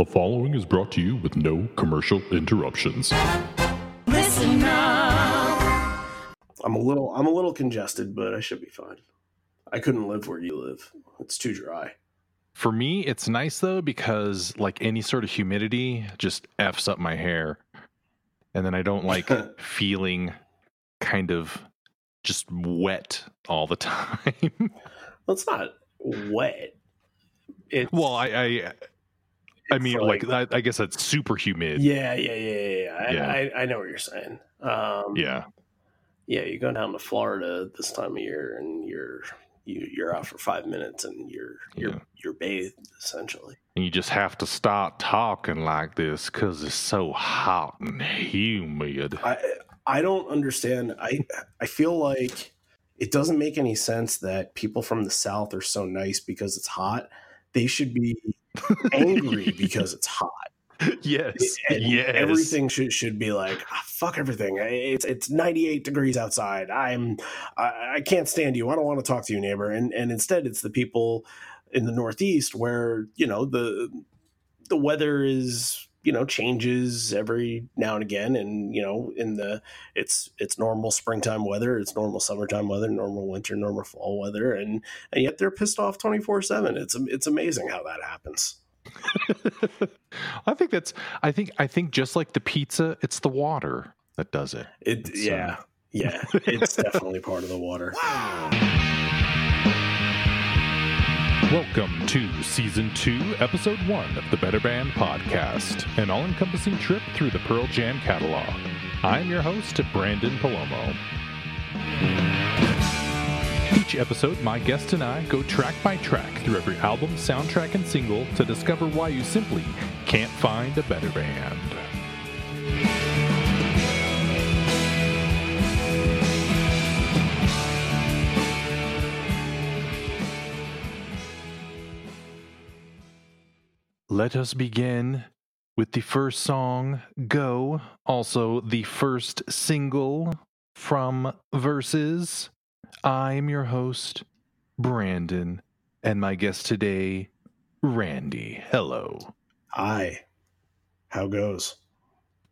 The following is brought to you with no commercial interruptions. Listen up. I'm a little I'm a little congested, but I should be fine. I couldn't live where you live. It's too dry. For me, it's nice though because like any sort of humidity just f's up my hair, and then I don't like feeling kind of just wet all the time. Well, it's not wet. It's well, I I, I mean, like, I, I guess it's super humid. yeah, yeah, yeah, yeah. yeah. I. I, I know what you're saying. Um, Yeah. yeah. You go down to Florida this time of year, and you're you, you're out for five minutes, and you're you're Yeah. you're bathed essentially. And you just have to start talking like this because it's so hot and humid. I I don't understand. I I feel like it doesn't make any sense that people from the South are so nice because it's hot. They should be angry because it's hot. yes. And yes. Everything should should be like "Ah, fuck everything. It's it's 98 degrees outside. I'm I, I can't stand you. I don't want to talk to you, neighbor. And and instead, it's the people in the Northeast where you know the the weather is you know changes every now and again and you know in the it's it's normal springtime weather it's normal summertime weather normal winter normal fall weather and and yet they're pissed off 24 7 it's it's amazing how that happens I think that's I think I think just like the pizza, it's the water that does it. It It's, uh, yeah, yeah. It's definitely part of the water. Welcome to season two, episode one of the Better Band Podcast, an all encompassing trip through the Pearl Jam catalog. I'm your host, Branden Palomo. Each episode, my guest and I go track by track through every album, soundtrack, and single to discover why you simply can't find a better band. Let us begin with the first song, Go, also the first single from Verses. I'm your host, Branden, and my guest today, Randy. Hello. Hi. How goes?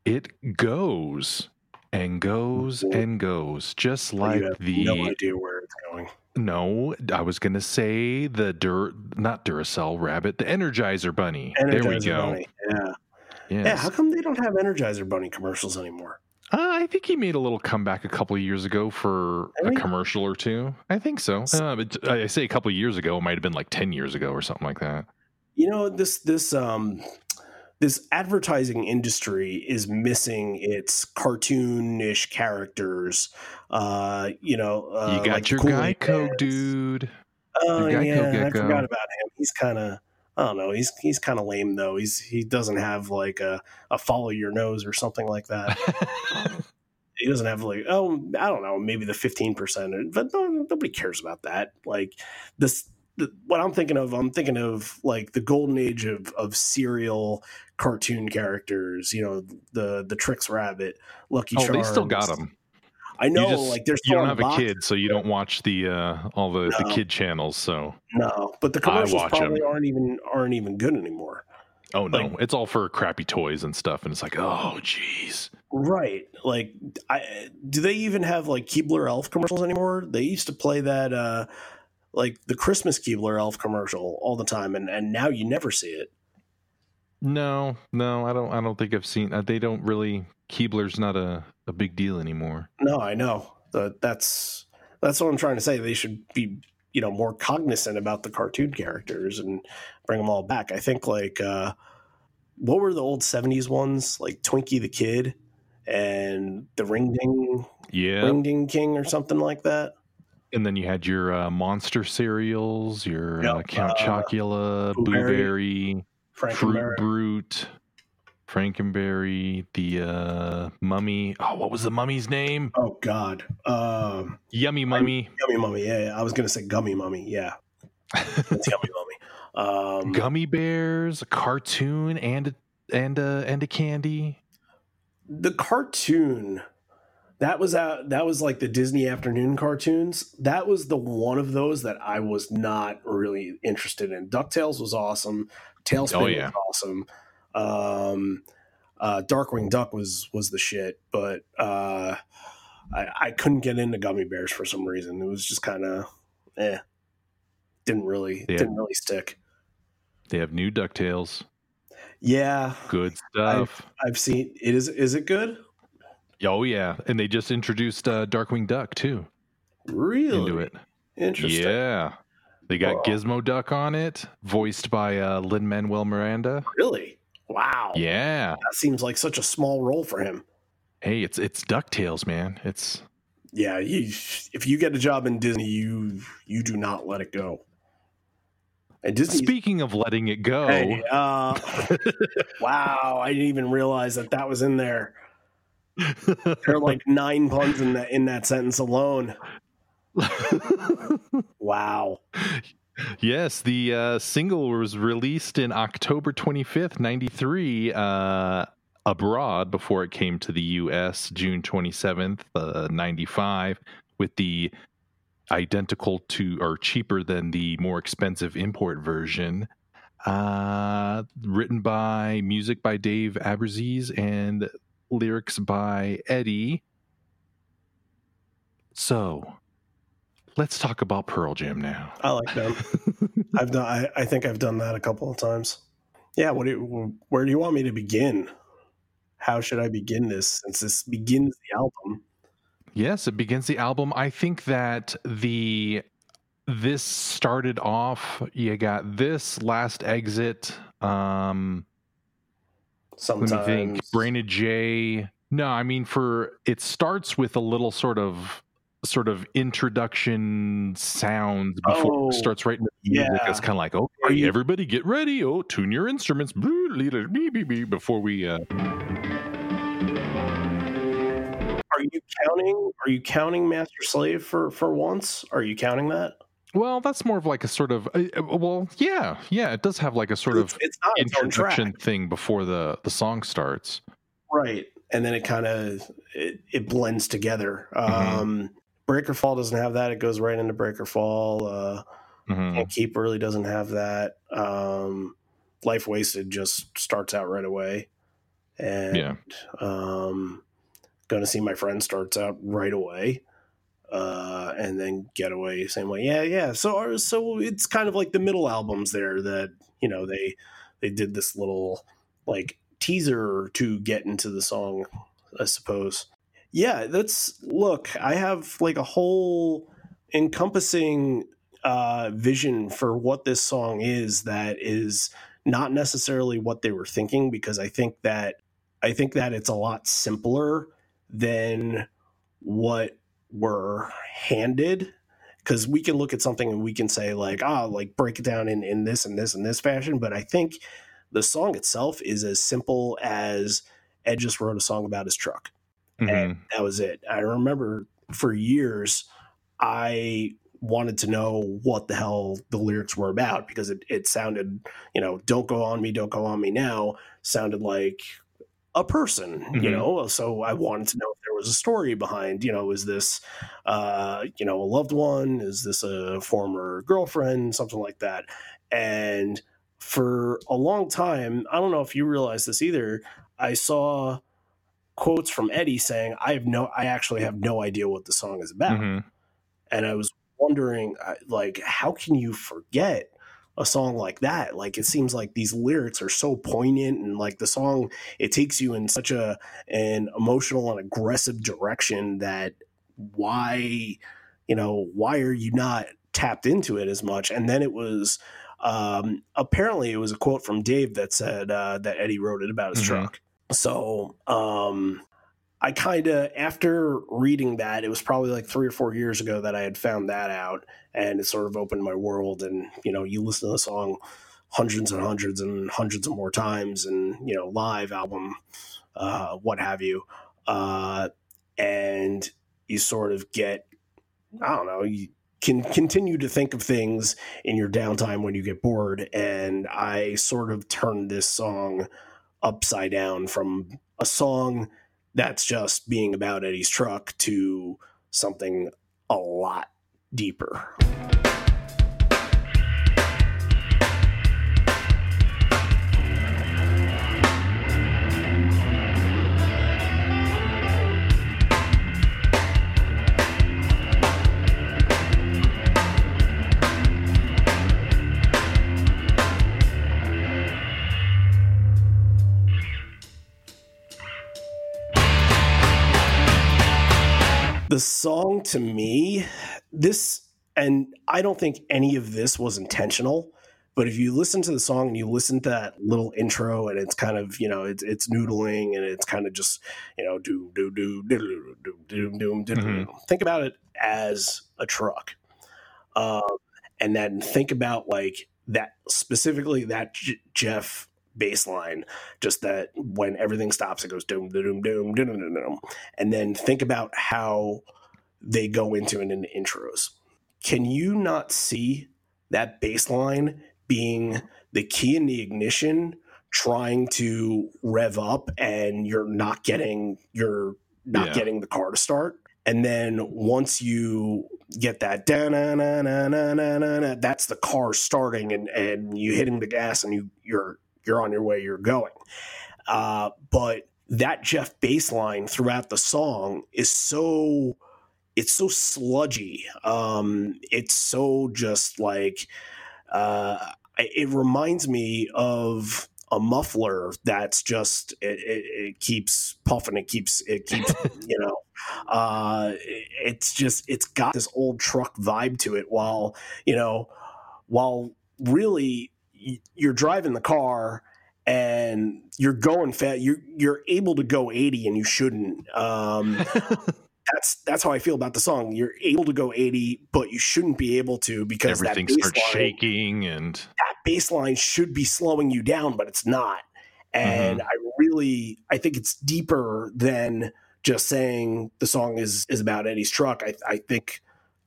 It goes and goes and goes, just like the. no idea where it's going. No, I was gonna say the Dur, not Duracell rabbit, the Energizer Bunny. there we go. Bunny. Yeah. Yes. Yeah. How come they don't have Energizer Bunny commercials anymore? Uh, I think he made a little comeback a couple of years ago for a commercial or two. I think so. Uh, but I say a couple of years ago. It might have been like ten years ago or something like that. You know this this um this advertising industry is missing its cartoonish characters. Uh, you know, uh, you got like your Kool-Aid Geico dude. Oh Your Geico yeah, I forgot about him. He's kind of I don't know. He's he's kind of lame though. He's he doesn't have like a, a follow your nose or something like that. he doesn't have like oh I don't know maybe the fifteen percent, but no, nobody cares about that. Like this, the, what I'm thinking of, I'm thinking of like the golden age of of cereal cartoon characters. You know the the Trix Rabbit, Lucky oh, Charms. they still got them. I know, you just, like there's you don't have a kid, so you don't watch the uh, all the, the kid channels. So No, but the commercials probably 'em. aren't even aren't even good anymore. oh no, Like- it's all for crappy toys and stuff, and it's like oh jeez. Right. Like I do they even have like Keebler Elf commercials anymore? They used to play that uh like the Christmas Keebler Elf commercial all the time and and now you never see it. No, no, I don't. I don't think I've seen. Uh, they don't really. Keebler's not a, a big deal anymore. No, I know. The, that's that's what I'm trying to say. They should be, you know, more cognizant about the cartoon characters and bring them all back. I think like uh what were the old 70s ones? Like Twinkie the Kid and the Ring Ding Yeah, Ring Ding King or something like that. and then you had your uh, monster cereals, your Yep, uh, Count uh, Chocula, Boo Blueberry, Fruit Frankenberry. Brute, Frankenberry, the uh, Mummy. Oh, what was the mummy's name? Oh God. Um Yummy Mummy. Yummy Mummy, yeah, yeah. I was gonna say Gummy Mummy, yeah. It's Gummy Mummy. Um, Gummy bears, a cartoon, and a, and a, and a candy. the cartoon that was out. That was like the Disney afternoon cartoons. That was the one of those that I was not really interested in. Ducktales was awesome. TaleSpin Oh, yeah. was awesome. Um, uh, Darkwing Duck was was the shit, but uh, I, I couldn't get into gummy bears for some reason. It was just kind of eh, didn't really Yeah. didn't really stick. They have new Ducktales. Yeah, Good stuff. I've seen it. Is is it good? oh yeah, and they just introduced uh, Darkwing Duck too Really into it. interesting. Yeah, they got. Gizmo Duck on it, voiced by uh, Lin Manuel Miranda. Really? Wow. Yeah. That seems like such a small role for him. Hey, it's it's Ducktales, man. It's Yeah, you, if you get a job in Disney, you you do not let it go. And Disney. speaking of letting it go. Hey, uh, wow! I didn't even realize that that was in there. There are like nine puns in that in that sentence alone. Wow. yes, the uh, single was released in October 25th, 93, uh, abroad before it came to the US June 27th, uh, 95, with the identical to or cheaper than the more expensive import version. Uh, written by music by Dave Abbruzzese and lyrics by Eddie. So, let's talk about Pearl Jam now. I like them. I've done. I, I think I've done that a couple of times. Yeah. What? Do you, where do you want me to begin? How should I begin this? Since this begins the album. Yes, it begins the album. I think that the this started off. You got this last exit. Um, let me Sometimes. think. Brain of J. No, I mean for it starts with a little sort of sort of introduction sounds before Oh, it starts right into the music. yeah. It's kind of like, okay, you- everybody get ready. Oh, tune your instruments. Before we uh, Are you counting? Are you counting Master Slave for for once? Are you counting that? Well, that's more of like a sort of uh, uh, well, yeah, yeah. It does have like a sort it's, of it's not its own track, introduction thing before the the song starts. right? And then it kind of it, it blends together. Mhm. Um, Breaker Fall doesn't have that. It goes right into Breaker Fall. Uh, Mhm. Can't Keep really doesn't have that. Um, Life Wasted just starts out right away, and Yeah. um, Going to See My Friend starts out right away. Uh, and then Getaway same way. Yeah, yeah. So so it's kind of like the middle albums there that you know they they did this little like teaser to get into the song, I suppose. Yeah, that's look. I have like a whole encompassing uh, vision for what this song is that is not necessarily what they were thinking because I think that I think that it's a lot simpler than what we're handed because we can look at something and we can say like ah like break it down in in this and this and this fashion but I think the song itself is as simple as Ed just wrote a song about his truck Mhm. and that was it. I remember for years I wanted to know what the hell the lyrics were about because it, it sounded, you know, don't go on me, don't go on me now sounded like a person, you Mhm. know. So I wanted to know if there was a story behind, you know, is this uh, you know, a loved one? Is this a former girlfriend? Something like that. And for a long time, I don't know if you realize this either, I saw quotes from Eddie saying, "I have no, I actually have no idea what the song is about," Mhm. and I was wondering, like, how can you forget a song like that? Like, it seems like these lyrics are so poignant, and like the song, it takes you in such a an emotional and aggressive direction that why, you know, why are you not tapped into it as much? And then it was. Um, apparently, it was a quote from Dave that said uh, that Eddie wrote it about his Mhm. truck. So, um, I kind of, after reading that, it was probably like three or four years ago that I had found that out, and it sort of opened my world. And you know, you listen to the song hundreds and hundreds and hundreds of more times, and you know, live album, uh, what have you, uh, and you sort of get, I don't know, you can continue to think of things in your downtime when you get bored, and I sort of turned this song upside down from a song that's just being about Eddie's truck to something a lot deeper. The song to me, this, and I don't think any of this was intentional. But if you listen to the song and you listen to that little intro, and it's kind of you know it's it's noodling and it's kind of just you know do do do do do do do do do. Think about it as a truck, um, and then think about like that specifically that J- Jeff bass line, just that when everything stops, it goes doom doom doom doom doom doom, and then think about how they go into it in the intros. Can you not see that bass line being the key in the ignition trying to rev up and you're not getting you're not Yeah. getting the car to start and then once you get that da na na na na na na na that's the car starting and and you hitting the gas and you you're you're on your way you're going. Uh but that Jeff bass line throughout the song is so it's so sludgy. Um it's so just like uh it reminds me of a muffler that's just it, it, it keeps puffing it keeps it keeps you know uh it's just it's got this old truck vibe to it while you know while really you're driving the car and you're going fast you're you're able to go 80 and you shouldn't um that's that's how I feel about the song. You're able to go 80, but you shouldn't be able to because Everything that starts shaking and that baseline should be slowing you down, but it's not. And I really I think it's deeper than just saying the song is is about Eddie's truck. I, I think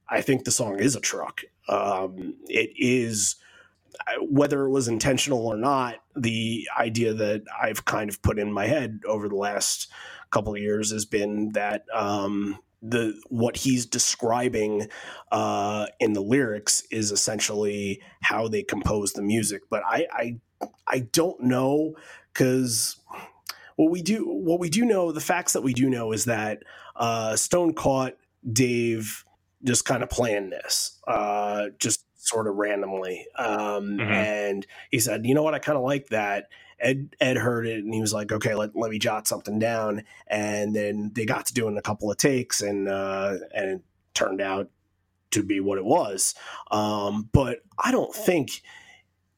I think the song is a truck. Um, it is whether it was intentional or not. The idea that I've kind of put in my head over the last couple of years has been that um, the what he's describing uh, in the lyrics is essentially how they compose the music. But I I, I don't know because what we do what we do know the facts that we do know is that uh, Stone caught Dave just kind of playing this uh, just sort of randomly um, Mhm. and he said you know what I kind of like that Ed Ed heard it and he was like, okay, let, let me jot something down. And then they got to doing a couple of takes and uh, and it turned out to be what it was. Um, but I don't think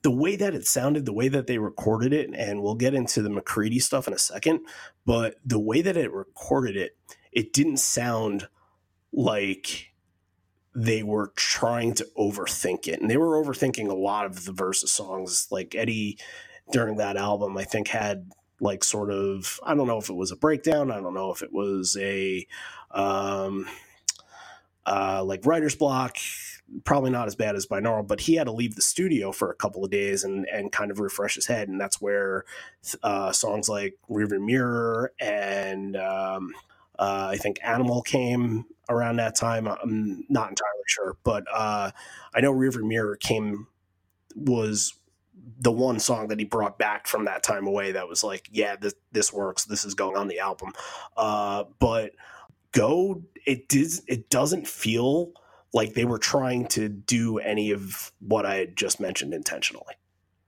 the way that it sounded, the way that they recorded it, and we'll get into the McCready stuff in a second, but the way that it recorded it, it didn't sound like they were trying to overthink it. And they were overthinking a lot of the verses songs. Like Eddie during that album, I think had like sort of I don't know if it was a breakdown, I don't know if it was a um uh like writer's block, probably not as bad as binaural, but he had to leave the studio for a couple of days and and kind of refresh his head, and that's where uh songs like Rearview Mirror and um uh, I think Animal came around that time. I'm not entirely sure, but uh, I know Rearview Mirror came was the one song that he brought back from that time away that was like, yeah, this this works. This is going on the album. Uh, but Go, it did it doesn't feel like they were trying to do any of what I had just mentioned intentionally.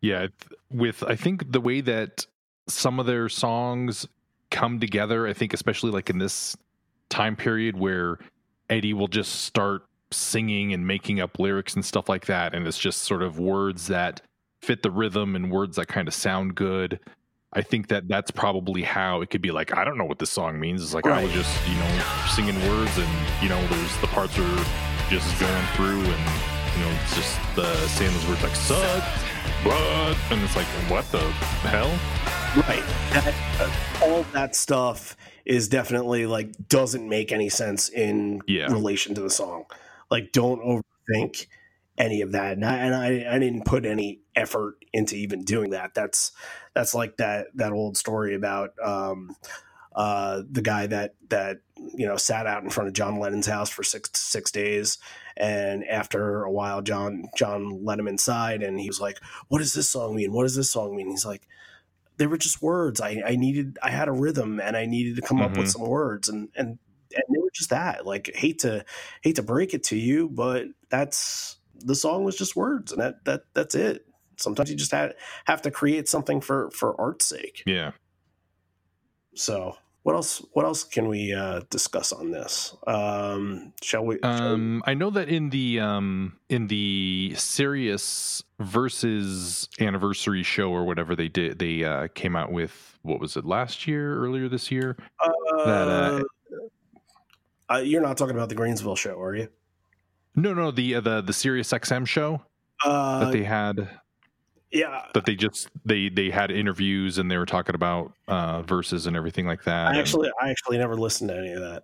Yeah, with I think the way that some of their songs come together, I think especially like in this time period where Eddie will just start singing and making up lyrics and stuff like that and it's just sort of words that fit the rhythm and words that kind of sound good. I think that that's probably how it could be like I don't know what this song means. It's like oh, I was just, you know, singing words and you know, there's the parts are just going through and you know, it's just the saying those words like suck, but and it's like what the hell? Right. That, uh, all that stuff is definitely like doesn't make any sense in Yeah. relation to the song. Like, don't overthink any of that. And I, and I, I didn't put any effort into even doing that. That's that's like that that old story about um, uh, the guy that that you know sat out in front of John Lennon's house for six six days, and after a while, John John let him inside, and he was like, "What does this song mean? What does this song mean?" He's like they were just words. I, I needed, I had a rhythm and I needed to come up with Mhm. some words and, and, and they were just that like, hate to, hate to break it to you, but that's, the song was just words and that, that, that's it. Sometimes you just had, have to create something for, for art's sake. Yeah. So what else? What else can we uh, discuss on this? Um, shall we? shall Um, I know that in the um in the Sirius versus anniversary show or whatever they did, they uh, came out with what was it last year, earlier this year? that, uh, uh, you're not talking about the Greensville show, are you? No, no, the uh, the the Sirius XM show Uh, that they had yeah, that they just they they had interviews and they were talking about uh verses and everything like that. I and- actually, I actually never listened to any of that.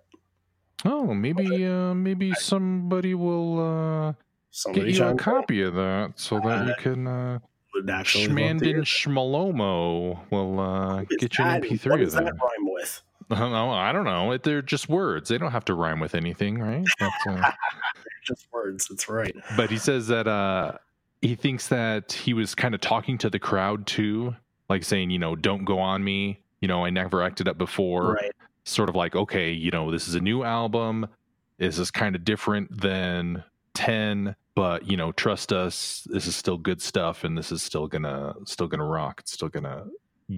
oh, maybe uh maybe somebody will uh Somebody get you a copy of that so that you Uh, can uh Would actually love to hear Schmandin. Schmalomo will uh get you an? MP3 What of that. that rhyme with? No, I don't know. It- They're just words. They don't have to rhyme with anything, right? That's, uh, Just words. That's right. but he says that uh he thinks that he was kind of talking to the crowd too, like saying, you know, don't go on me. You know, I never acted up before. Right. Sort of like, okay, you know, this is a new album. This is kind of different than 10, but you know, trust us, this is still good stuff and this is still gonna still gonna rock. It's still gonna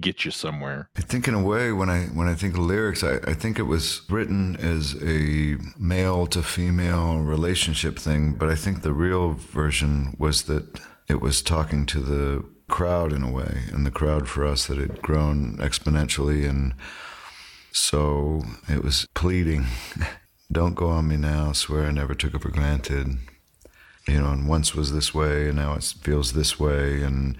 get you somewhere. I think in a way when I when I think of lyrics, I, I think it was written as a male to female relationship thing, but I think the real version was that it was talking to the crowd in a way, and the crowd for us that had grown exponentially, and so it was pleading, "Don't go on me now. Swear I never took it for granted." You know, and once was this way, and now it feels this way, and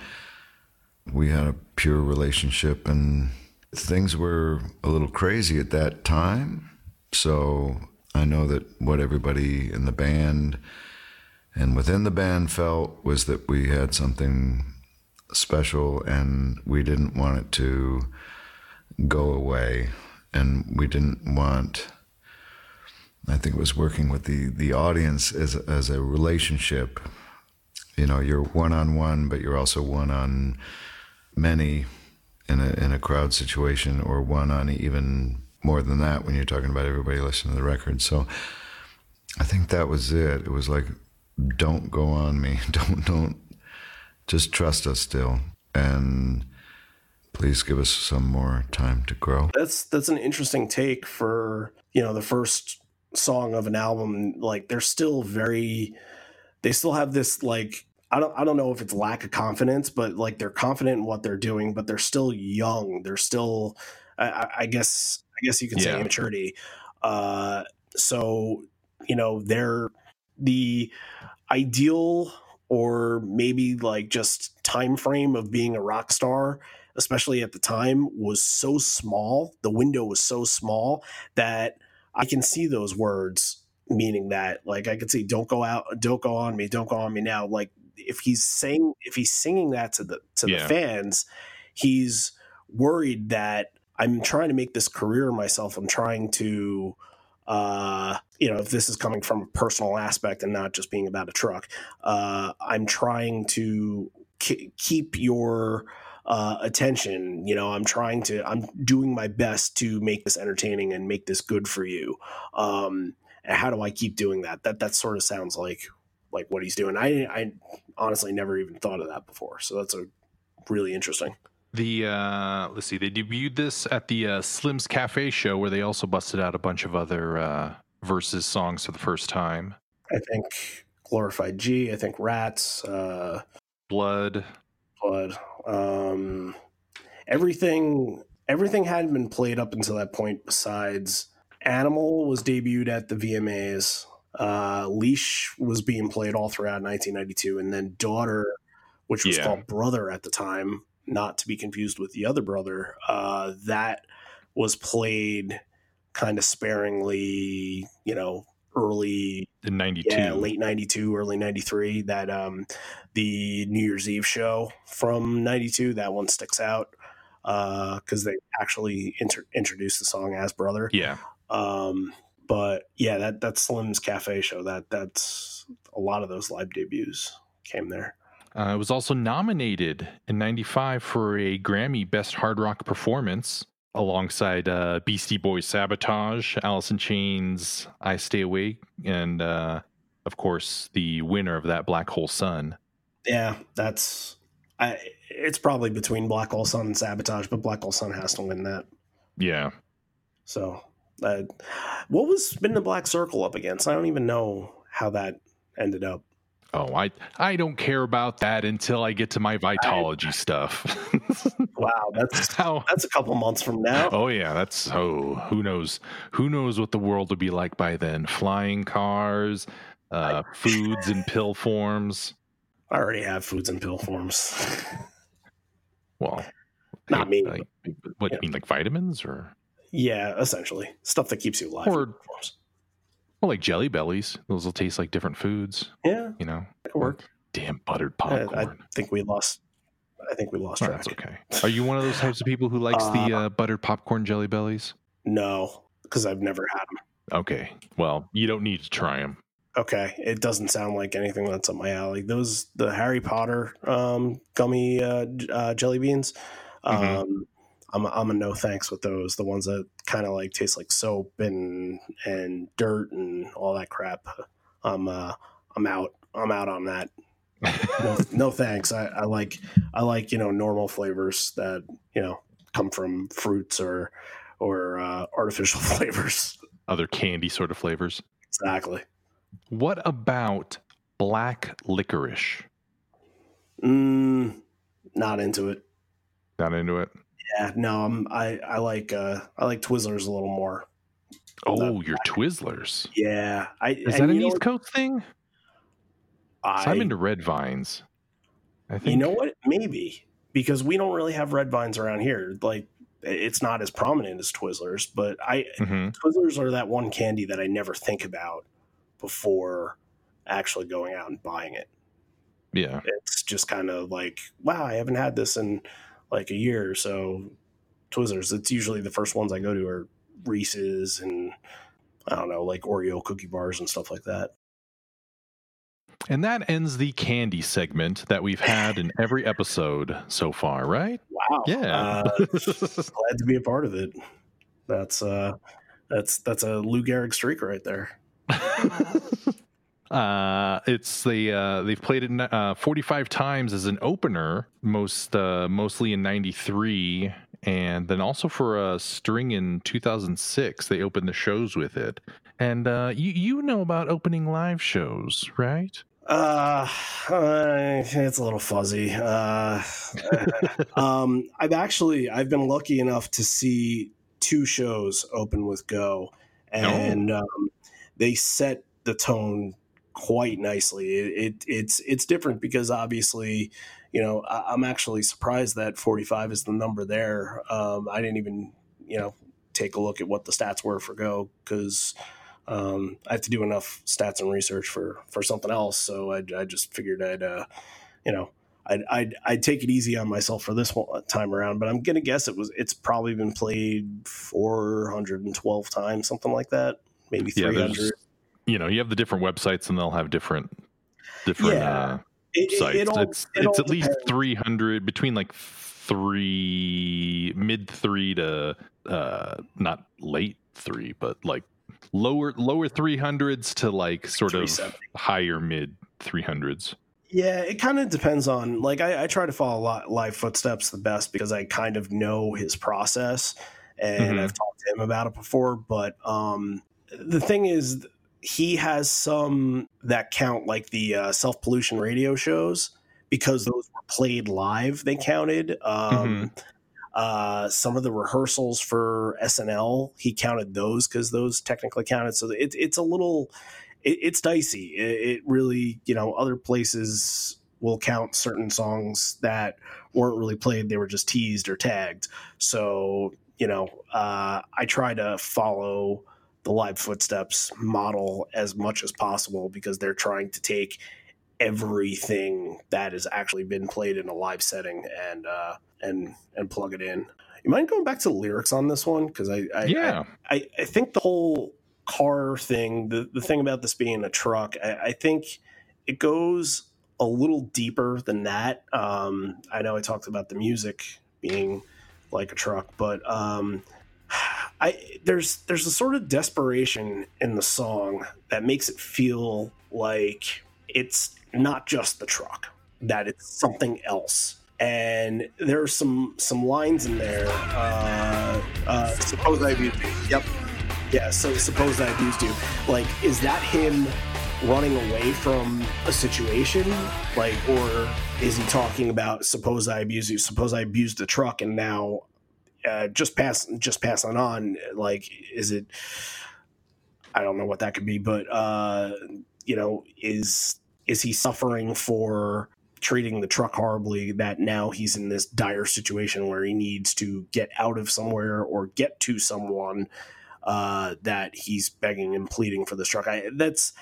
we had a pure relationship and things were a little crazy at that time. So i know that what everybody in the band and within the band felt was that we had something special and we didn't want it to go away. And we didn't want i think it was working with the the audience as as a relationship. You know you're one on one but you're also one on many in a in a crowd situation, or one on even more than that when you're talking about everybody listening to the record. So I think that was it. It was like, don't go on me. Don't don't just trust us still, and please give us some more time to grow. That's that's an interesting take for you know the first song of an album. Like they're still very, they still have this like I don't I don't know if it's lack of confidence, but like they're confident in what they're doing, but they're still young. They're still, I, I- guess I guess you can say Yeah. immaturity. Uh, so you know they're the ideal or maybe like just time frame of being a rock star especially at the time was so small the window was so small that i can see those words meaning that like i could see don't go out don't go on me don't go on me now like if he's saying if he's singing that to the to Yeah. the fans he's worried that i'm trying to make this career myself i'm trying to uh you know if this is coming from a personal aspect and not just being about a truck uh i'm trying to k- keep your uh, attention. You know, I'm trying to, I'm doing my best to make this entertaining and make this good for you. Um, and how do I keep doing that? That that sort of sounds like like what he's doing. I I honestly never even thought of that before. So that's a really interesting. The uh let's see, they debuted this at the uh, Slim's Cafe show where they also busted out a bunch of other uh verses songs for the first time. I think glorified G. I think rats. Uh, Blood. blood. Um, everything everything hadn't been played up until that point. Besides, Animal was debuted at the VMAs. Uh, Leash was being played all throughout 1992, and then Daughter, which was Yeah. called Brother at the time, not to be confused with the other brother. Uh, that was played kind of sparingly, you know, early in 92. yeah, late '92, early '93. That um, the New Year's Eve show from '92. That one sticks out because they actually inter- introduced the song as brother. Yeah. Um, but yeah, that that Slim's Cafe show. That that's a lot of those live debuts came there. Uh, it was also nominated in 95 for a Grammy Best Hard Rock Performance alongside uh, Beastie Boys Sabotage, Alice in Chains I Stay Awake, and uh, of course the winner of that Black Hole Sun. Yeah, that's. I, it's probably between Black Hole Sun and Sabotage, but Black Hole Sun has to win that. Yeah. So, uh, what was Spin the Black Circle up against? I don't even know how that ended up. Oh, I I don't care about that until I get to my Vitalogy stuff. Wow, that's How? that's a couple months from now. Oh yeah, that's oh who knows who knows what the world will be like by then? Flying cars, uh, foods in pill forms. I already have foods and pill forms. Well, Not me, Like, what yeah. you mean, like vitamins or yeah, essentially stuff that keeps you alive. Or- well, like jelly bellies? Those will taste like different foods. Yeah, You know, work. damn buttered I, I think we lost. I think we lost Oh, track. that's okay. Are you one of those types of people who likes the uh, buttered popcorn jelly bellies? No, because I've never had them. Okay. Well, you don't need to try them. Okay, it doesn't sound like anything that's up my alley. Those the Harry Potter um, gummy uh, uh, jelly beans. Um, Mhm. I'm a, I'm a no thanks with those. The ones that kind of like taste like soap and and dirt and all that crap. I'm uh, I'm out. I'm out on that. No, no thanks. I, I like I like you know normal flavors that you know come from fruits or or uh, artificial flavors. Other candy sort of flavors. Exactly. What about black licorice? Mm, not into it. Not into it. Yeah, no, I'm I I like uh I like Twizzlers a little more. Oh, your Twizzlers. Yeah, I Is that an East? Coast thing? I, So I'm into red vines. I think. you know what? Maybe because we don't really have red vines around here. Like it's not as prominent as Twizzlers, but I hmm Twizzlers are that one candy that I never think about before actually going out and buying it. Yeah. It's just kind of like, wow, I haven't had this in like a year or so. Twizzlers. It's usually the first ones I go to are Reese's and I don't know, like Oreo cookie bars and stuff like that. And that ends the candy segment that we've had in every episode so far, right? Wow. Yeah. Uh, glad to be a part of it. That's uh that's that's a Lou Gehrig streak right there. uh, it's the uh, they've played it uh, 45 times as an opener, most uh, mostly in '93, and then also for a string in 2006. They opened the shows with it, and uh, you you know about opening live shows, right? Uh, uh it's a little fuzzy. Uh um I've actually I've been lucky enough to see two shows open with Go and um they set the tone quite nicely. It, it it's it's different because obviously, you know, I, I'm actually surprised that 45 is the number there. Um I didn't even, you know, take a look at what the stats were for Go cuz um, I have to do enough stats and research for for something else. So I, I just figured I'd, uh, you know, I'd, I'd I'd take it easy on myself for this one, time around. But I'm gonna guess it was it's probably been played 412 times, something like that, maybe Yeah, 300. there's you know you have the different websites, and they'll have different different Yeah. uh, It- it- sites. it all- it's it it's at least 300 between like three mid three to uh not late three, but like lower lower 300s to like sort of higher mid 300s. Yeah, it kind of depends on like I, I try to follow li- live footsteps the best because I kind of know his process and Mhm. I've talked to him about it before. But um, the thing is, he has some that count like the uh, self pollution radio shows because those were played live. They counted. Um, uh, some of the rehearsals for SNL, he counted those because those technically counted. So it, it's a little, it, it's dicey. It, it really, you know, other places will count certain songs that weren't really played; they were just teased or tagged. So you know, uh, I try to follow the live footsteps model as much as possible because they're trying to take everything that has actually been played in a live setting and uh, and and plug it in. You mind going back to the lyrics on this one? Because I, I yeah. I, I think the whole car thing, the, the thing about this being a truck, I, I think it goes a little deeper than that. Um, I know I talked about the music being like a truck, but um, I there's there's a sort of desperation in the song that makes it feel like it's not just the truck, that it's something else. and there are some some lines in there. Uh, uh, suppose I abused you. Yep. Yeah. So suppose I abused you. Like, is that him running away from a situation? Like, or is he talking about suppose I abused you? Suppose I abused the truck, and now uh, just pass just passing on. Like, is it? I don't know what that could be, but uh, you know, is is he suffering for treating the truck horribly that now he's in this dire situation where he needs to get out of somewhere or get to someone uh, that he's begging and pleading for this truck. I, that's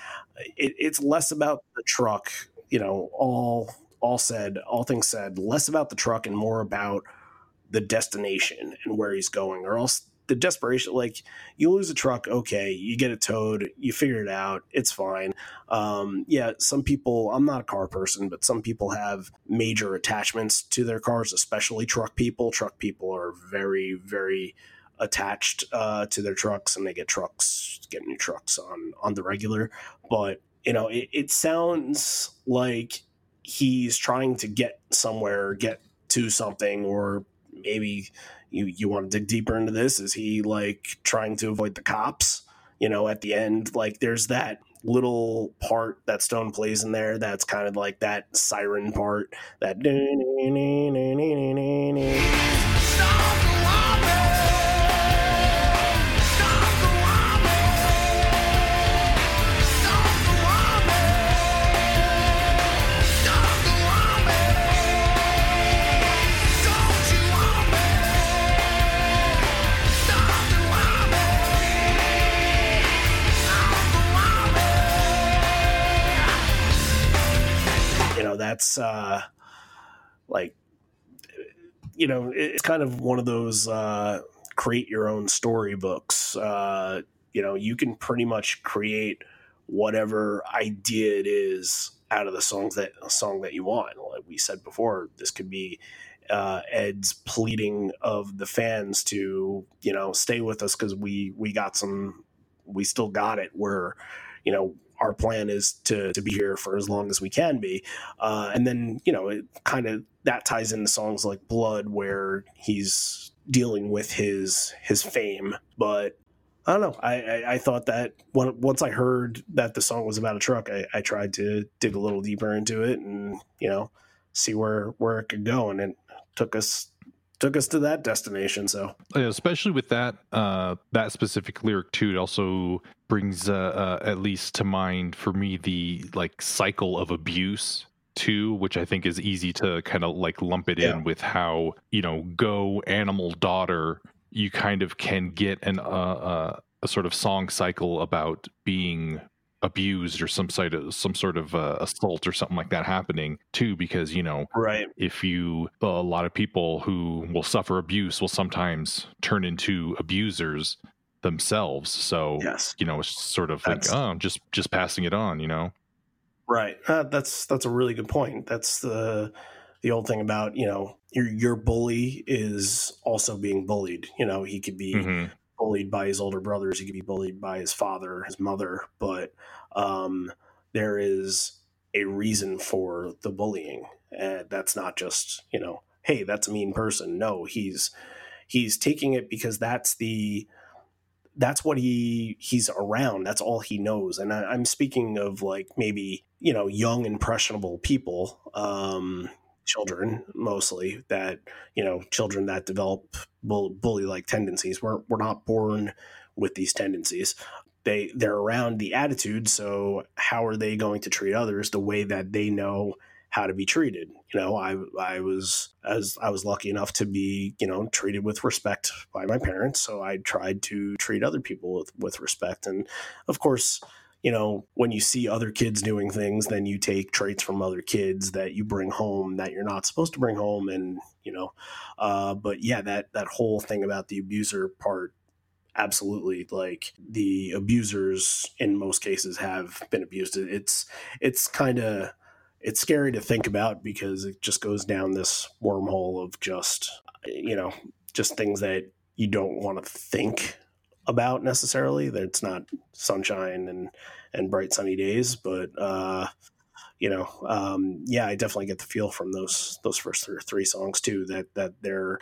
it, it's less about the truck, you know, all all said, all things said, less about the truck and more about the destination and where he's going, or else the desperation like you lose a truck okay you get it towed you figure it out it's fine. Um, yeah some people i'm not a car person but some people have major attachments to their cars especially truck people. Truck people are very very attached uh, to their trucks and they get trucks get new trucks on on the regular. But you know it, it sounds like he's trying to get somewhere get to something or maybe you you want to dig deeper into this is he like trying to avoid the cops you know at the end? Like there's that little part that stone plays in there that's kind of like that siren part that you know it's kind of one of those uh, create your own storybooks. Uh, you know, you can pretty much create whatever idea it is out of the songs that song that you want. Like we said before, this could be uh, Ed's pleading of the fans to you know stay with us because we we got some we still got it. We're you know our plan is to to be here for as long as we can be. Uh, and then you know, it kind of that ties into songs like Blood, where he's dealing with his his fame. But I don't know. I, I, I thought that when, once I heard that the song was about a truck, I, I tried to dig a little deeper into it and you know see where where it could go, and it took us took us to that destination. So especially with that uh, that specific lyric too, it also brings uh, uh, at least to mind for me the like cycle of abuse too, which I think is easy to kind of like lump it yeah. in with how you know go animal daughter. You kind of can get an uh, uh a sort of song cycle about being abused or some sort of some sort of uh, assault or something like that happening too because you know right. if you a lot of people who will suffer abuse will sometimes turn into abusers themselves. So yes. you know it's sort of that's, like oh just just passing it on you know? Right. Uh, that's that's a really good point. That's the the old thing about you know your your bully is also being bullied. You know he could be mm-hmm bullied by his older brothers. He could be bullied by his father, his mother, but um, there is a reason for the bullying. And that's not just, you know, hey, that's a mean person. No, he's he's taking it because that's the that's what he he's around that's all he knows and I, am speaking of like maybe you know young impressionable people um children mostly that you know children that develop bully like tendencies. We're, we're not born with these tendencies. They they're around the attitude so how are they going to treat others the way that they know how to be treated? You know i i was as i was lucky enough to be you know treated with respect by my parents so i tried to treat other people with, with respect. And of course you know, when you see other kids doing things, then you take traits from other kids that you bring home that you're not supposed to bring home, and you know, uh, but yeah, that that whole thing about the abuser part, absolutely, like the abusers in most cases have been abused. It's it's kind of it's scary to think about because it just goes down this wormhole of just you know just things that you don't want to think about necessarily. That it's not sunshine and and bright sunny days, but uh, you know, um, yeah, I definitely get the feel from those those first three, songs too that that they're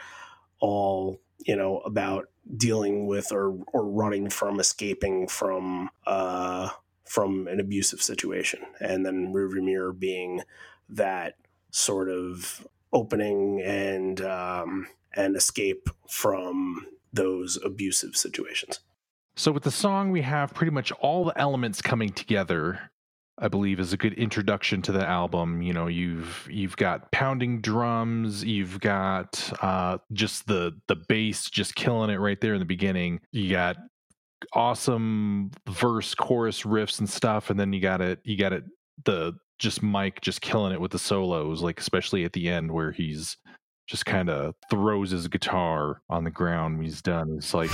all you know about dealing with or or running from escaping from uh from an abusive situation and then rearview mirror being that sort of opening and um and escape from those abusive situations So with the song, we have pretty much all the elements coming together. I believe is a good introduction to the album. You know, you've you've got pounding drums, you've got uh, just the the bass just killing it right there in the beginning. You got awesome verse, chorus riffs and stuff, and then you got it. You got it. The just Mike just killing it with the solos, like especially at the end where he's just kind of throws his guitar on the ground when he's done. It's like.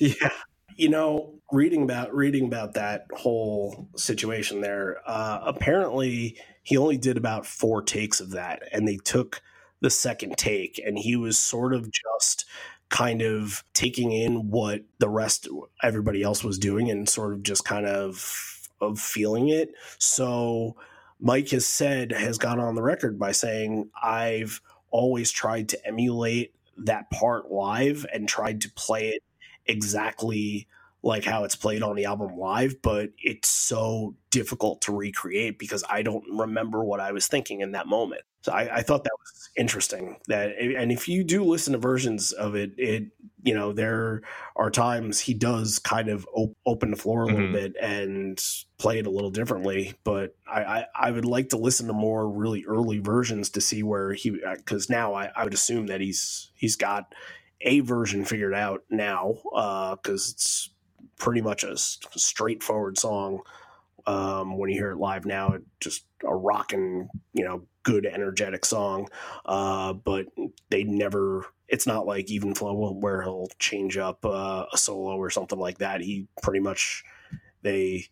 Yeah. You know, reading about reading about that whole situation there, uh, apparently he only did about four takes of that, and they took the second take, and he was sort of just kind of taking in what the rest everybody else was doing and sort of just kind of of feeling it. So Mike has said has gone on the record by saying I've always tried to emulate that part live and tried to play it exactly like how it's played on the album live, but it's so difficult to recreate because I don't remember what I was thinking in that moment. So I, I thought that was interesting. That and if you do listen to versions of it, it you know there are times he does kind of op- open the floor a little Mhm. bit and play it a little differently. But I, I I would like to listen to more really early versions to see where he because now I, I would assume that he's he's got a version figured out now because it's pretty much a straightforward song. Um, when you hear it live now it just a rocking you know good energetic song. Uh, but they never it's not like even flow where he'll change up uh, a solo or something like that. He pretty much they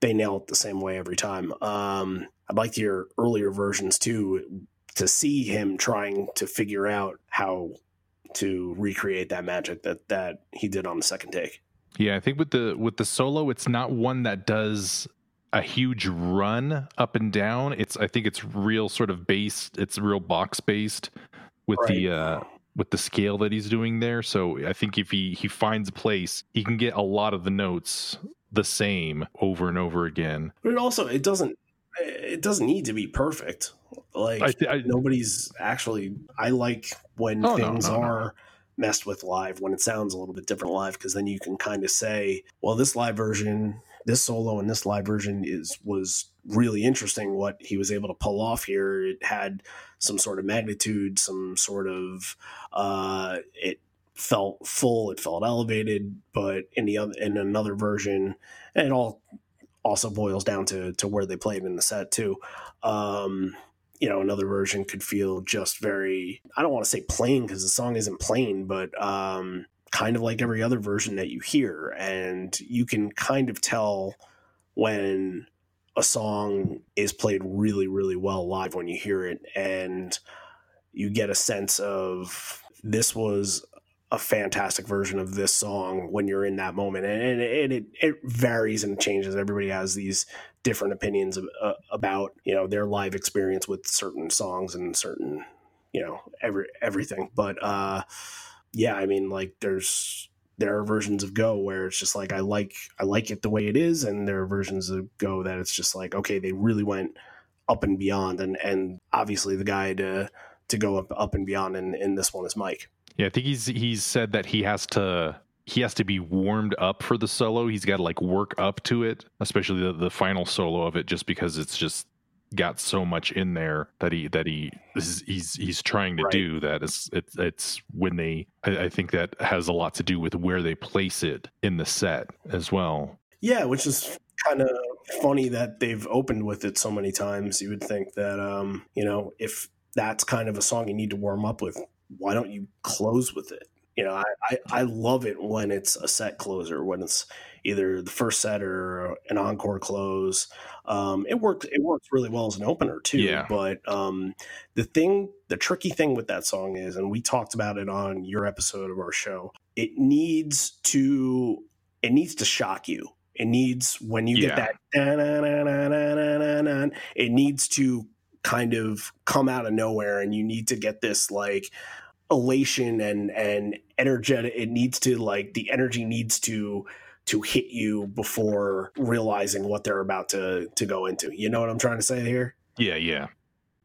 they nail it the same way every time. Um, i'd like to hear earlier versions too to see him trying to figure out how to recreate that magic that that he did on the second take. Yeah, I think with the with the solo, it's not one that does a huge run up and down. It's I think it's real sort of based. It's real box based with the uh with the scale that he's doing there. So I think if he he finds a place, he can get a lot of the notes the same over and over again. But it also it doesn't it doesn't need to be perfect. Like I, I nobody's actually I like when Oh, things no, no. are messed with live when it sounds a little bit different live because then you can kind of say well this live version this solo and this live version is was really interesting what he was able to pull off here it had some sort of magnitude some sort of uh it felt full it felt elevated but in the other in another version and it all also boils down to to where they played in the set too. Um you know another version could feel just very i don't want to say plain because the song isn't plain but um kind of like every other version that you hear. And you can kind of tell when a song is played really really well live when you hear it. And you get a sense of this was a fantastic version of this song when you're in that moment. And, and it, it, varies and changes. Everybody has these different opinions of, uh, about you know their live experience with certain songs and certain you know every everything. But uh yeah i mean like there's there are versions of go where it's just like i like i like it the way it is. And there are versions of go that it's just like okay they really went up and beyond. And and obviously the guy to to go up up and beyond in in this one is mike yeah, I think he's he's said that he has to he has to be warmed up for the solo. He's got to like work up to it, especially the, the final solo of it, just because it's just got so much in there that he that he is, he's he's trying to Right. do that. It's it's it's when they I, I think that has a lot to do with where they place it in the set as well. Yeah, which is kind of funny that they've opened with it so many times. You would think that, um, you know, if that's kind of a song you need to warm up with, why don't you close with it? You know, I, I, I love it when it's a set closer, when it's either the first set or an encore close. Um, it works. It works really well as an opener too. Yeah. But um, the thing, the tricky thing with that song is, and we talked about it on your episode of our show. It needs to. It needs to shock you. It needs when you Yeah. get that. It needs to kind of come out of nowhere, and you need to get this like elation and and energetic. It needs to like the energy needs to to hit you before realizing what they're about to to go into. You know what I'm trying to say here? Yeah, yeah.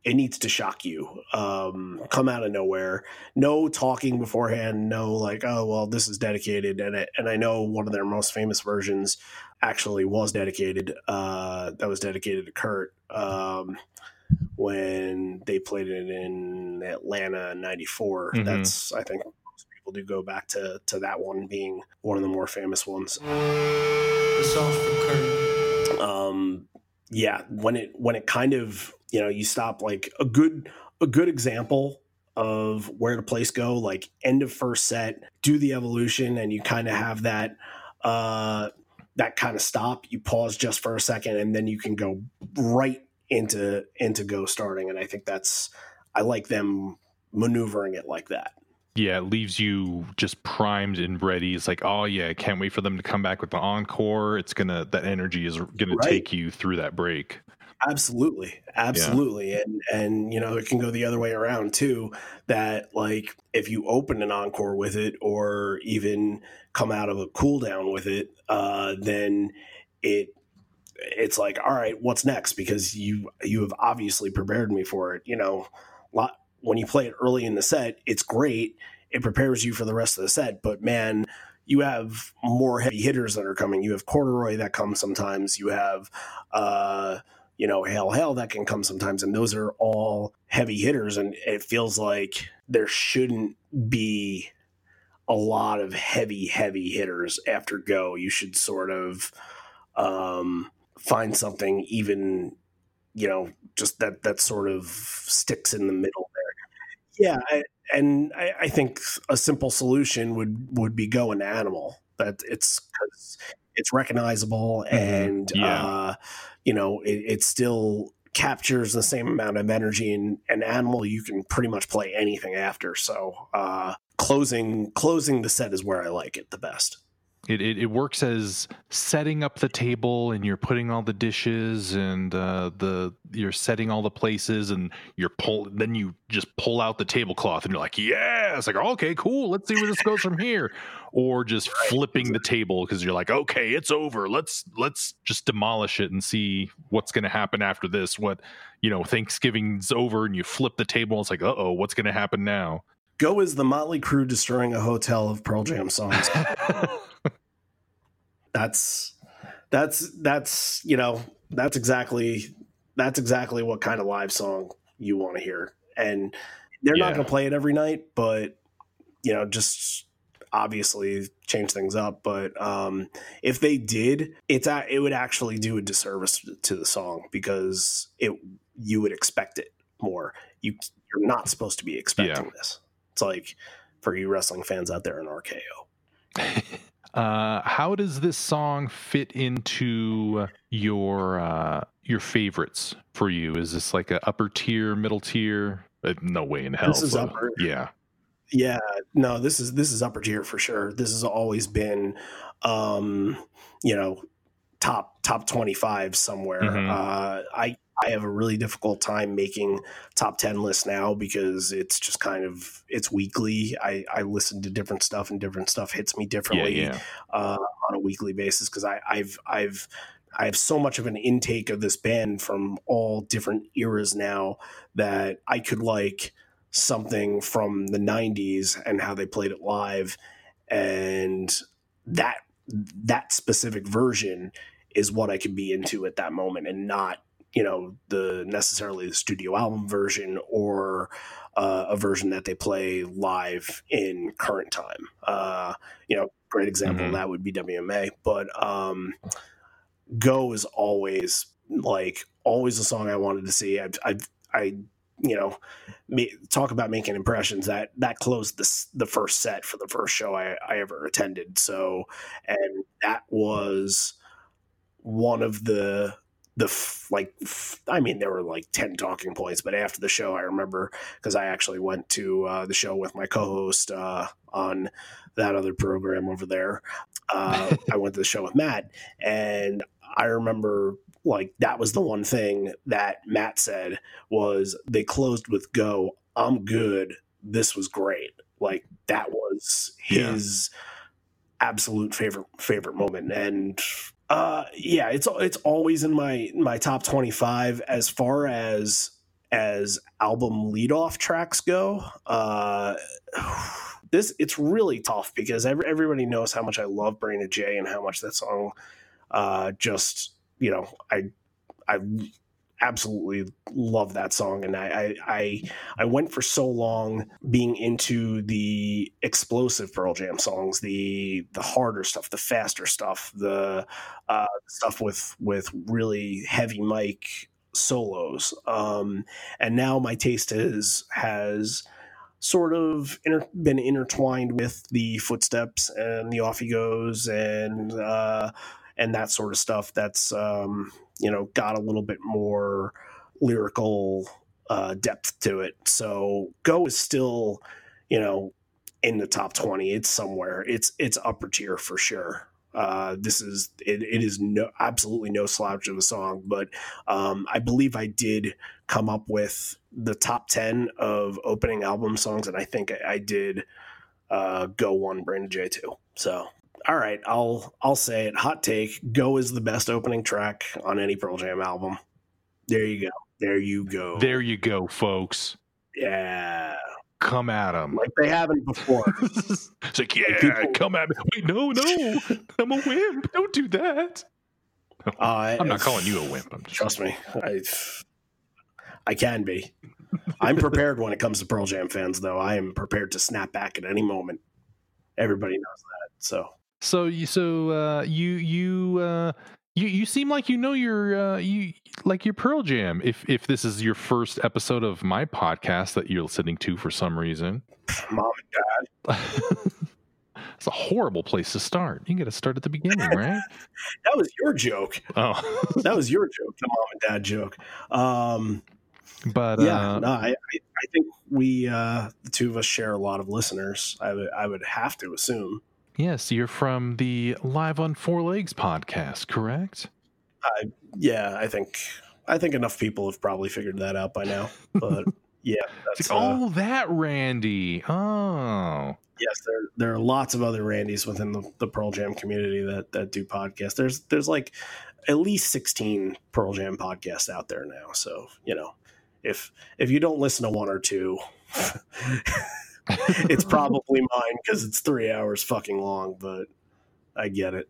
It needs to shock you. Um, come out of nowhere. No talking beforehand. No like, oh well, this is dedicated, and I, and I know one of their most famous versions actually was dedicated. Uh, that was dedicated to Kurt. Um, when they played it in Atlanta in '94, Mhm. that's I think most people do go back to to that one being one of the more famous ones. The song's from Kurt. um yeah when it when it kind of you know you stop like a good a good example of where to place go like end of first set do the evolution and you kind of have that uh that kind of stop you pause just for a second and then you can go right into into go starting and i think that's i like them maneuvering it like that Yeah, it leaves you just primed and ready. It's like, oh yeah, I can't wait for them to come back with the encore. It's gonna that energy is gonna Right. take you through that break. absolutely absolutely and and you know it can go the other way around too that like if you open an encore with it or even come out of a cool down with it uh then it it's like all right what's next? Because you you have obviously prepared me for it you know? Lot when you play it early in the set it's great. It prepares you for the rest of the set but man you have more heavy hitters that are coming. You have corduroy that comes sometimes. You have uh you know, hell, hell that can come sometimes, and those are all heavy hitters, and it feels like there shouldn't be a lot of heavy, heavy hitters after go. You should sort of um, find something even, you know, just that that sort of sticks in the middle there. Yeah, I, and I, I think a simple solution would would be go into animal. That it's 'cause it's recognizable and Yeah. uh, you know it, it still captures the same amount of energy in an animal you can pretty much play anything after so uh closing closing the set is where i like it the best It, it it works as setting up the table and you're putting all the dishes and uh, the you're setting all the places and you're pull then you just pull out the tablecloth and you're like yeah it's like okay cool let's see where this goes from here. Or just flipping the table because you're like okay it's over let's let's just demolish it and see what's going to happen after this what you know Thanksgiving's over and you flip the table it's like uh oh what's going to happen now go is the Mötley Crüe destroying a hotel of pearl jam songs. That's that's that's you know that's exactly that's exactly what kind of live song you want to hear. And they're not going to play it every night but you know just obviously change things up. But um if they did it's a, it would actually do a disservice to the song because it you would expect it more. You you're not supposed to be expecting this it's like for you wrestling fans out there in RKO Uh, how does this song fit into your uh, your favorites for you? Is this like a upper tier, middle tier? Uh, no way in hell. This is so- upper. Yeah, Yeah, no, this is this is upper tier for sure. This has always been, um, you know, top top twenty five somewhere. Mhm. Uh, I I have a really difficult time making top ten lists now because it's just kind of it's weekly. I I listen to different stuff and different stuff hits me differently yeah. uh, on a weekly basis because I I've I've I have so much of an intake of this band from all different eras now that I could like something from the 90s and how they played it live and that that specific version is what I could be into at that moment and not you know the necessarily the studio album version or uh, a version that they play live in current time uh, you know great example Mhm. of that would be WMA but um Go is always like always a song I wanted to see. I, I, I you know, me, talk about making impressions. That that closed the the first set for the first show I, I ever attended. So, and that was one of the the f- like f- I mean there were like 10 talking points but after the show I remember because I actually went to uh, the show with my co-host uh, on that other program over there. Uh, I went to the show with Matt and I remember like that was the one thing that Matt said was they closed with go. I'm good. This was great. Like that was his absolute favorite favorite moment. And uh, yeah, it's it's always in my my top twenty five as far as as album leadoff tracks go. Uh, this it's really tough because every, everybody knows how much I love Brain of J and how much that song uh, just you know I I absolutely love that song and I, I i i went for so long being into the explosive pearl jam songs the the harder stuff the faster stuff the uh stuff with with really heavy Mike solos. Um and now my taste has has sort of inter- been intertwined with the footsteps and the off he goes and uh and that sort of stuff that's um you know got a little bit more lyrical uh, depth to it. So Go is still you know in the top twenty. It's somewhere. It's it's upper tier for sure. Uh, this is it, it is no absolutely no slouch of a song, but um, I believe I did come up with the top ten of opening album songs, and I think I, I did uh, go one Brain of J two. So all right, I'll I'll say it. Hot take: Go is the best opening track on any Pearl Jam album. There you go. There you go. There you go, folks. Yeah. Come at them like they haven't before. it's like, yeah, people, come at me. Wait, no, no, I'm a wimp. Don't do that. Uh, I'm not calling you a wimp. I'm just trust me. I I can be. I'm prepared when it comes to Pearl Jam fans, though. I am prepared to snap back at any moment. Everybody knows that. So so you so uh, you you uh, you you seem like you know your uh, you like your Pearl Jam. If if this is your first episode of my podcast that you're listening to for some reason, mom and dad. it's a horrible place to start. You got to start at the beginning, right? that was your joke. Oh, that was your joke, the mom and dad joke. Um, but yeah, uh, no, I, I, I think we uh, the two of us share a lot of listeners. I would I would have to assume. Yes, you're from the Live on Four Legs podcast, correct? Uh, yeah, I think I think enough people have probably figured that out by now. But yeah, like, oh, uh, that Randy. Oh, yes, there there are lots of other Randys within the, the Pearl Jam community that that do podcasts. There's there's like at least sixteen Pearl Jam podcasts out there now. So you know, if if you don't listen to one or two. it's probably mine because it's three hours fucking long, but I get it.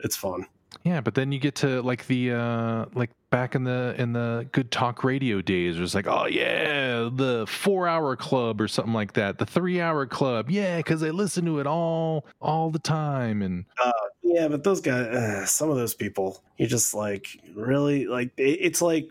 It's fun. Yeah, but then you get to like the uh like back in the in the good talk radio days, it was like, oh yeah, the four hour club or something like that, the three hour club, yeah, because they listen to it all all the time and. Uh, yeah, but those guys, uh, some of those people, you just like really like it, it's like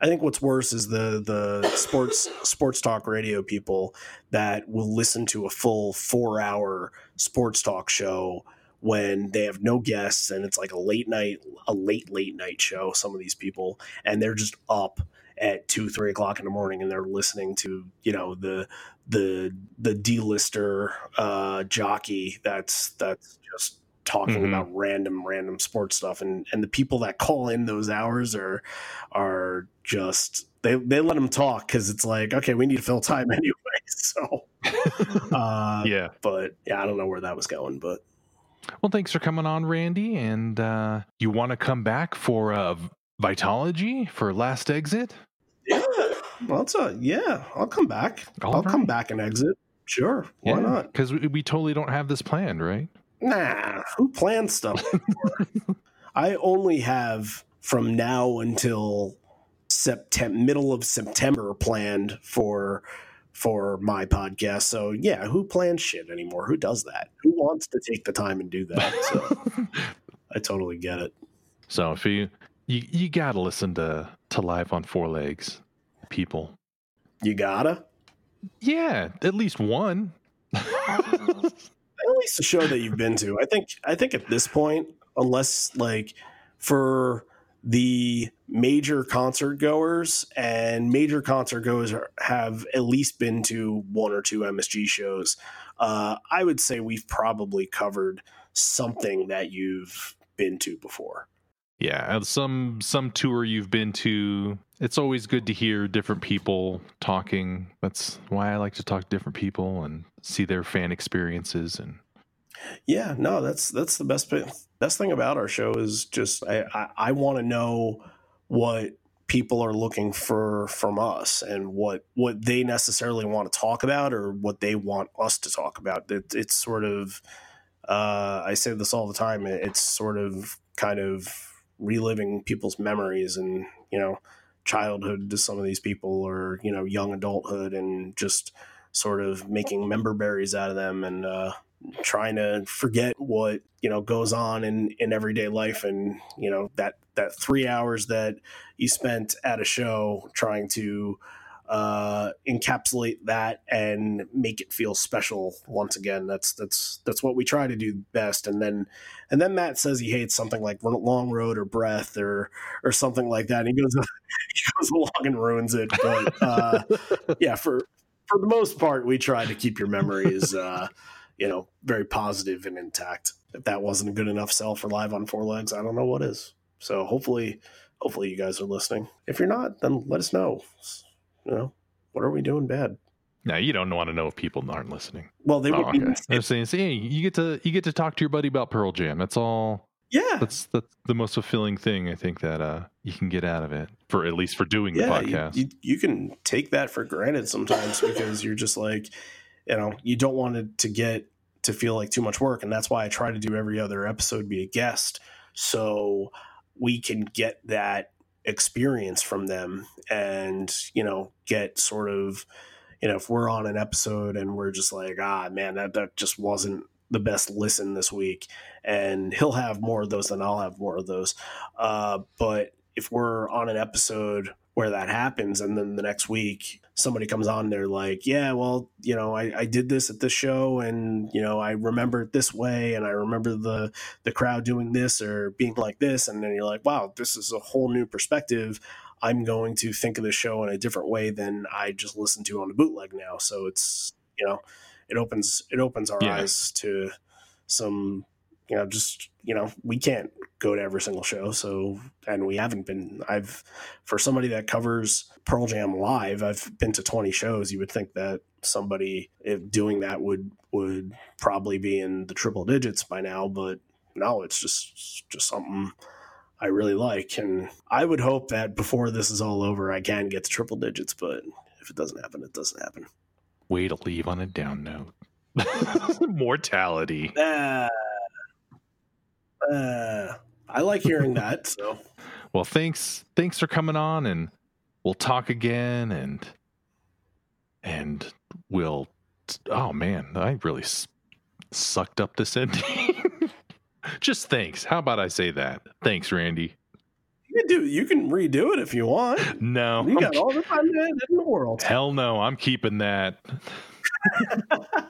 I think what's worse is the the sports sports talk radio people that will listen to a full four hour sports talk show when they have no guests and it's like a late night a late late night show. Some of these people and they're just up at two three o'clock in the morning and they're listening to you know the the the d-lister uh jockey that's that's just talking mm-hmm. about random random sports stuff and and the people that call in those hours are are just they they let them talk because it's like okay we need to fill time anyway so uh, yeah. but yeah i don't know where that was going but well thanks for coming on randy and uh you want to come back for uh Vitalogy for last exit? Yeah well it's a yeah i'll come back. All i'll right. come back and exit. Sure why yeah, not? because we, we totally don't have this planned right Nah, who plans stuff I only have from now until September, middle of September planned for for my podcast. So yeah, who plans shit anymore? Who does that? Who wants to take the time and do that? So I totally get it. So if you you you gotta listen to to live on four legs, people. You gotta. Yeah, at least one. At least a show that you've been to. I think. I think at this point, unless like for the major concert goers and major concert goers are, have at least been to one or two MSG shows. Uh, I would say we've probably covered something that you've been to before. Yeah, some some tour you've been to. It's always good to hear different people talking. That's why I like to talk to different people and see their fan experiences and Yeah, no, that's that's the best best thing about our show is just I I, I want to know what people are looking for from us and what what they necessarily want to talk about or what they want us to talk about. It, it's sort of uh, I say this all the time. it- It's sort of kind of reliving people's memories and you know childhood to some of these people or you know young adulthood and just sort of making member berries out of them and uh, trying to forget what you know goes on in in everyday life and you know that that three hours that you spent at a show trying to uh encapsulate that and make it feel special once again that's that's that's what we try to do best and then and then matt says he hates something like long road or breath or or something like that and he goes he goes along and ruins it but uh yeah for for the most part we try to keep your memories uh you know, very positive and intact. If that wasn't a good enough sell for live on four legs, I don't know what is. So hopefully, hopefully you guys are listening. If you're not, then let us know. You know, what are we doing bad? now you don't want to know if people aren't listening. Well, they Oh, would be. okay. They're saying, "Hey, you get to you get to talk to your buddy about Pearl Jam." That's all. Yeah, That's that's the most fulfilling thing I think that uh you can get out of it for at least for doing the yeah. You, podcast. you, you can take that for granted sometimes because you're just like, you know, you don't want it to get to feel like too much work, and that's why I try to do every other episode be a guest, so we can get that experience from them and you know get sort of you know if we're on an episode and we're just like ah man that that just wasn't the best listen this week and he'll have more of those than I'll have more of those. Uh but if we're on an episode where that happens. And then the next week somebody comes on they're like yeah well you know I, I did this at this show and you know i remember it this way and i remember the the crowd doing this or being like this. And then you're like wow this is a whole new perspective. I'm going to think of the show in a different way than i just listened to on the bootleg now. So it's you know it opens it opens our Yeah. eyes to some you know just you know we can't go to every single show so and we haven't been i've for somebody that covers pearl jam live i've been to 20 shows you would think that somebody if doing that would would probably be in the triple digits by now but no it's just just something i really like and i would hope that before this is all over i can get to triple digits but if it doesn't happen it doesn't happen Way to leave on a down note. Mortality. uh, uh, i like hearing that so Well, thanks thanks for coming on and we'll talk again and and we'll oh man, I really s- sucked up this ending. Just thanks. How about I say that? Thanks, Randy. you can do you can redo it if you want No. You I'm got all the time in the world. Hell no, I'm keeping that.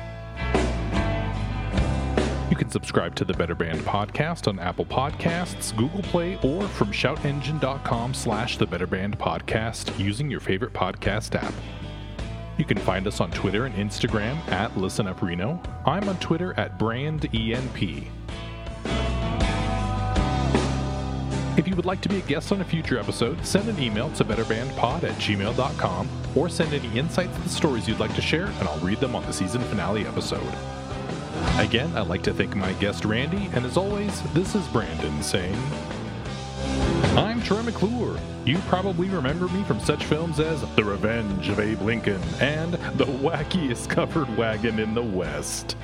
Can subscribe to the Better Band podcast on Apple Podcasts, Google Play, or from shoutengine.com slash the Better Band podcast using your favorite podcast app. You can find us on Twitter and Instagram at ListenUpReno. I'm on Twitter at BrandENP. If you would like to be a guest on a future episode, send an email to betterbandpod at gmail.com or send any insights to the stories you'd like to share, and I'll read them on the season finale episode. Again, I'd like to thank my guest Randy, and as always, this is Branden saying. I'm Troy McClure. You probably remember me from such films as The Revenge of Abe Lincoln and The Wackiest Covered Wagon in the West.